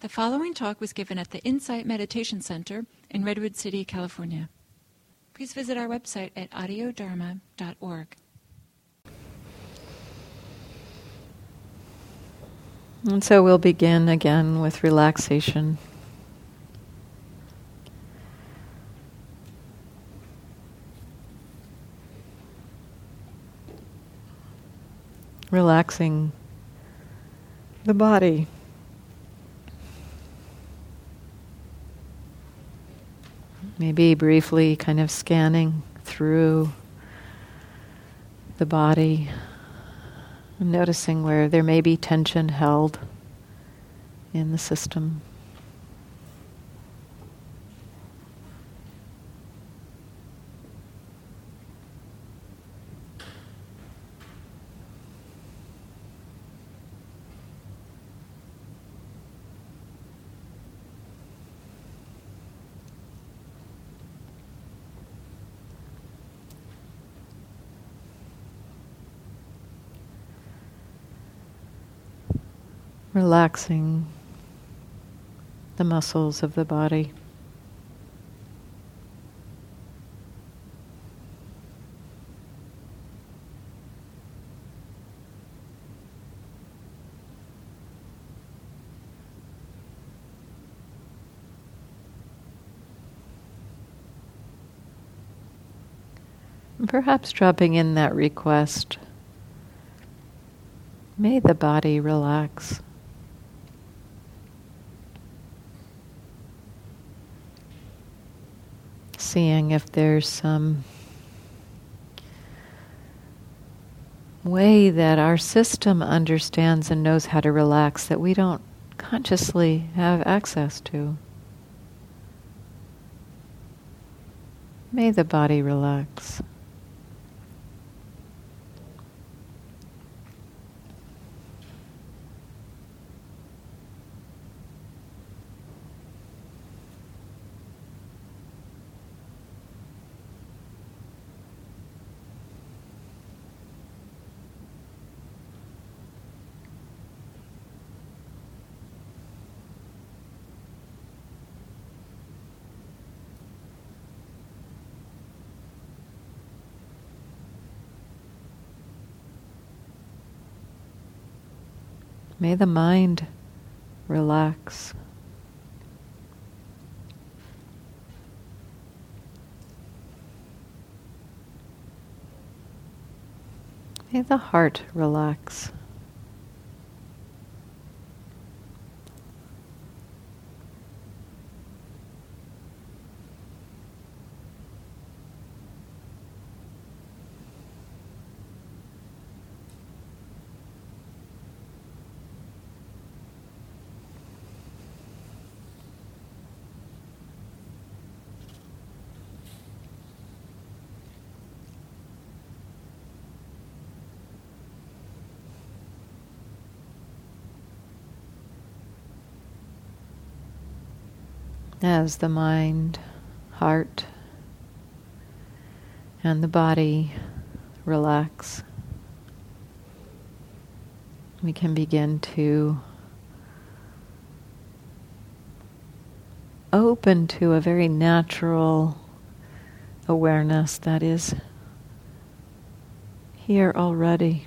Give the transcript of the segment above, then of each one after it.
The following talk was given at the Insight Meditation Center in Redwood City, California. Please visit our website at audiodharma.org. And so we'll begin again with relaxation. Relaxing the body. Maybe briefly kind of scanning through the body, noticing where there may be tension held in the system. Relaxing the muscles of the body. Perhaps dropping in that request. May the body relax. Seeing if there's some way that our system understands and knows how to relax that we don't consciously have access to. May the body relax. May the mind relax. May the heart relax. As the mind, heart, and the body relax, we can begin to open to a very natural awareness that is here already.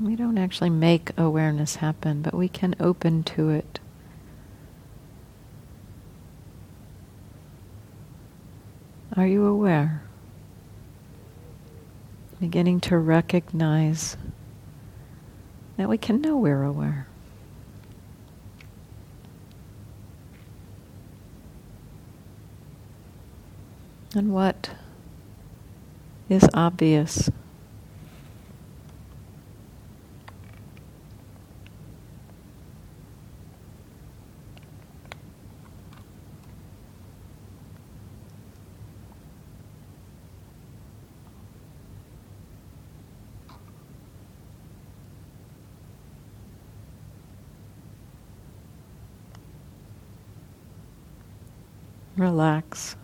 We don't actually make awareness happen, but we can open to it. Are you aware? Beginning to recognize that we can know we're aware. And what is obvious? relax.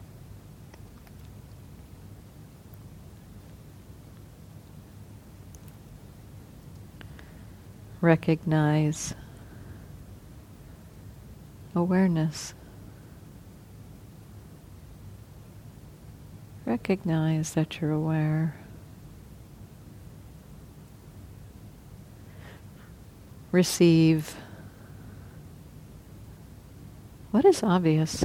Recognize awareness. Recognize that you're aware. Receive what is obvious.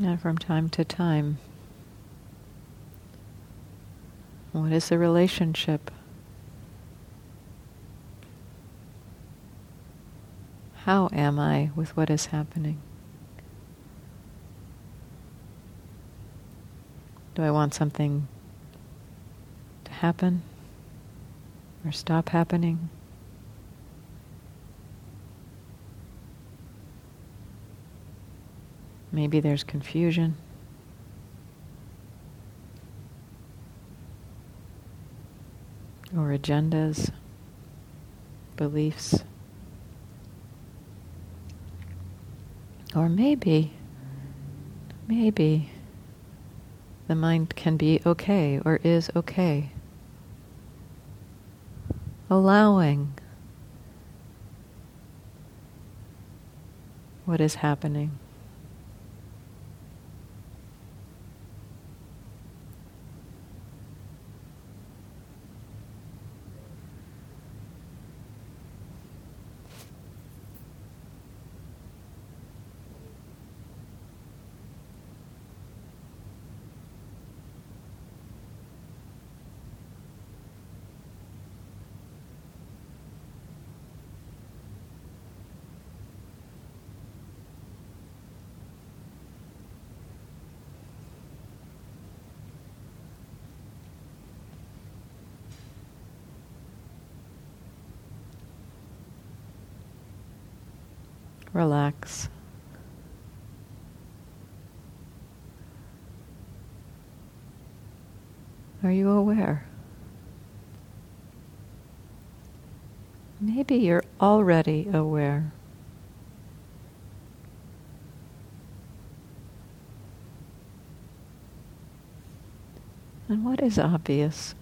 And from time to time, what is the relationship? How am I with what is happening? Do I want something to happen or stop happening? Maybe there's confusion. Or agendas, beliefs. Or maybe, maybe the mind can be okay or is okay. Allowing what is happening. Relax. Are you aware? Maybe you're already aware. And what is obvious?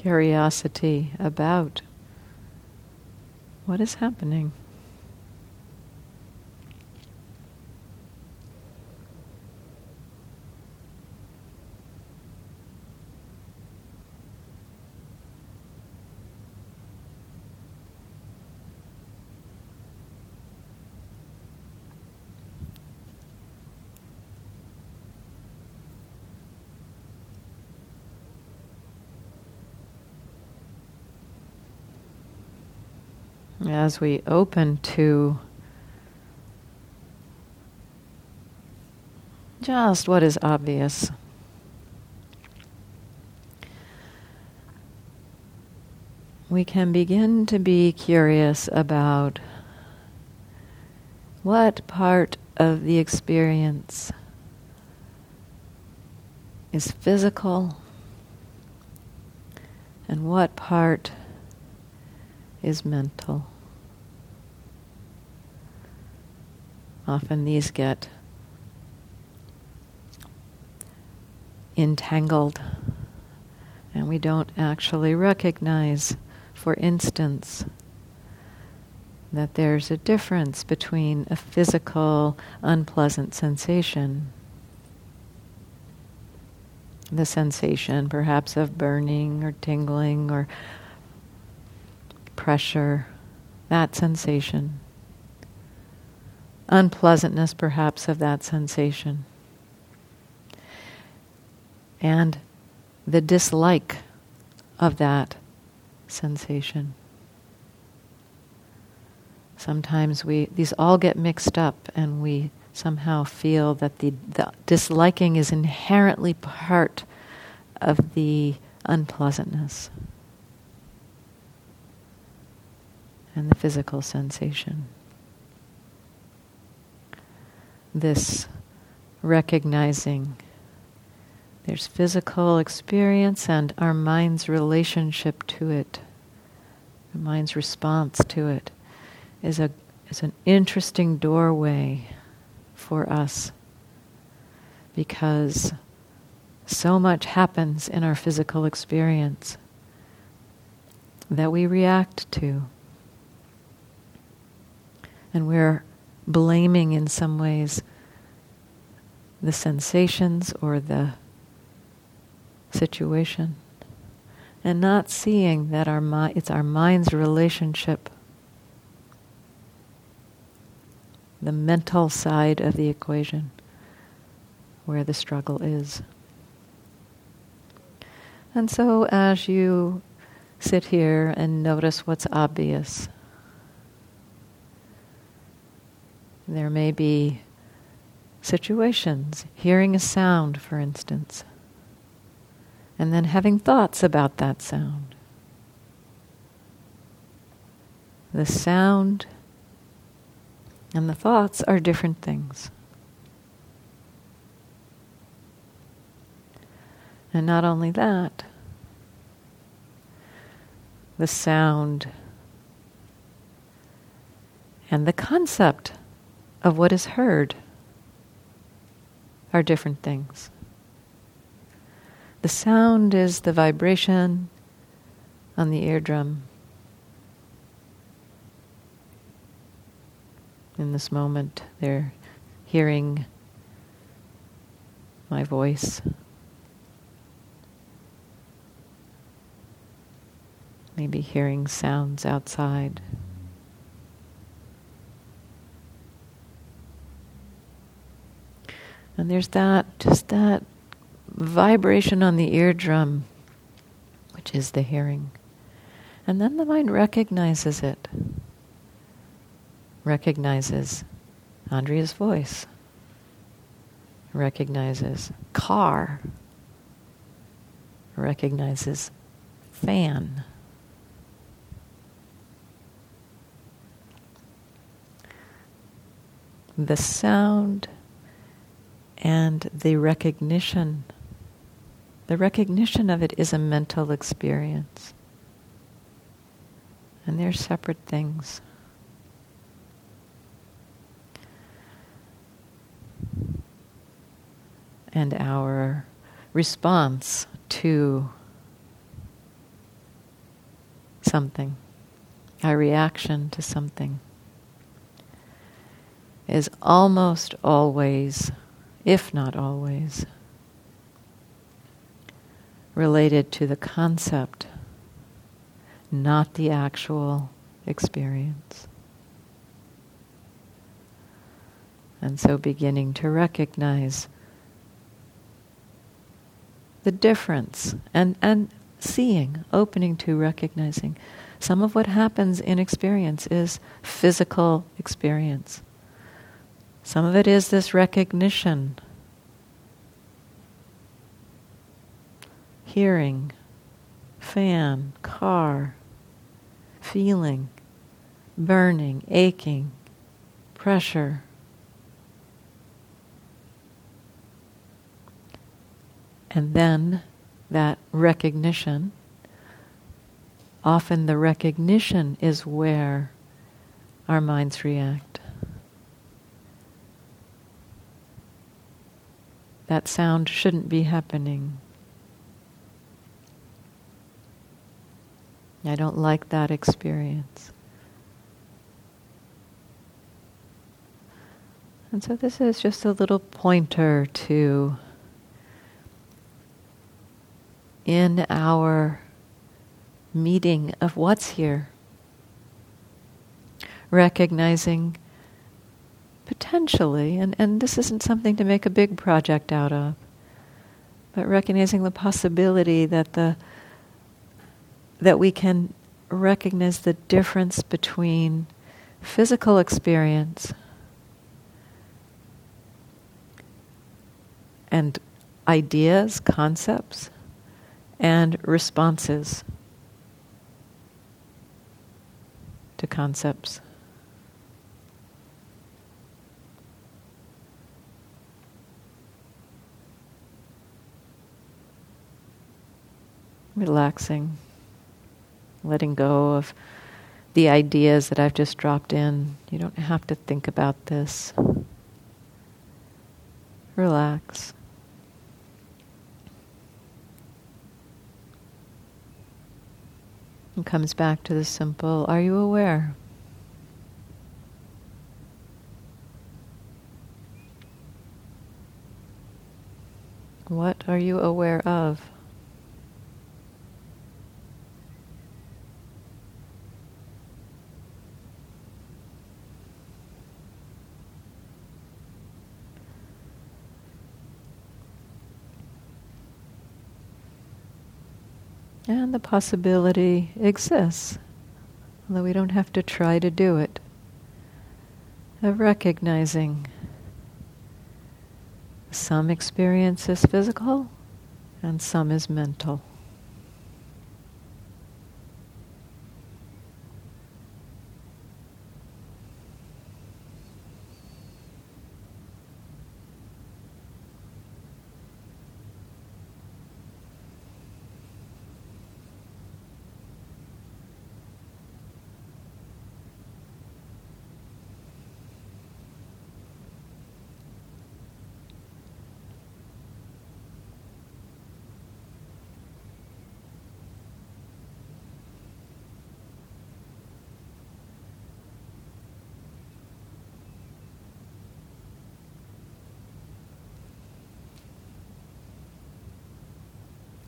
Curiosity about what is happening. As we open to just what is obvious. We can begin to be curious about what part of the experience is physical and what part is mental. Often these get entangled. And we don't actually recognize, for instance, that there's a difference between a physical unpleasant sensation, the sensation perhaps of burning or tingling or pressure, that sensation, unpleasantness perhaps of that sensation, and the dislike of that sensation. Sometimes we these all get mixed up and we somehow feel that the, the disliking is inherently part of the unpleasantness and the physical sensation. This recognizing there's physical experience and our mind's relationship to it, the mind's response to it is a is an interesting doorway for us because so much happens in our physical experience that we react to. And we're blaming in some ways the sensations or the situation and not seeing that our mi- it's our mind's relationship the mental side of the equation where the struggle is. And so, as you sit here and notice what's obvious, there may be situations, hearing a sound, for instance, and then having thoughts about that sound. The sound and the thoughts are different things. And not only that, the sound and the concept of what is heard are different things. The sound is the vibration on the eardrum. in this moment. They're hearing my voice. Maybe hearing sounds outside. And there's that, just that vibration on the eardrum, which is the hearing. And then the mind recognizes it recognizes Andrea's voice, recognizes car, recognizes fan. The sound and the recognition, the recognition of it is a mental experience. And they're separate things. and our response to something, our reaction to something, is almost always, if not always, related to the concept, not the actual experience. And so beginning to recognize the difference and, and seeing, opening to recognizing. Some of what happens in experience is physical experience. Some of it is this recognition, hearing, fan, car, feeling, burning, aching, pressure. And then that recognition. Often the recognition is where our minds react. That sound shouldn't be happening. I don't like that experience. And so this is just a little pointer to in our meeting of what's here. Recognizing potentially, and, and this isn't something to make a big project out of, but recognizing the possibility that the that we can recognize the difference between physical experience and ideas, concepts, and responses to concepts. Relaxing, letting go of the ideas that I've just dropped in. You don't have to think about this. Relax. And comes back to the simple Are you aware? What are you aware of? And the possibility exists, although we don't have to try to do it, of recognizing some experience is physical and some is mental.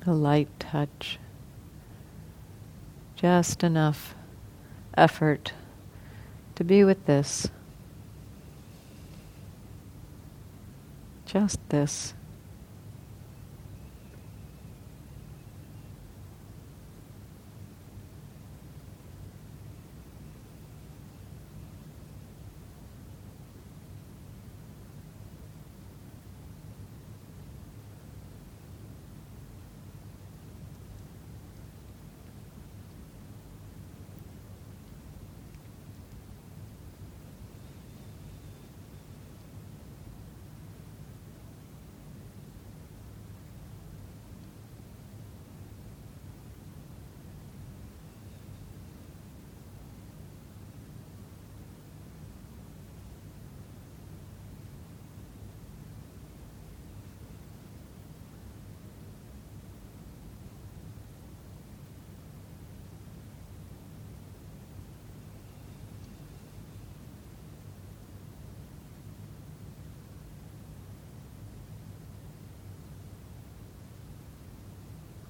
A light touch, just enough effort to be with this, just this.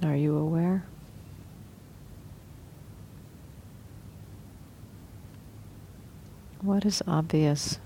Are you aware? What is obvious?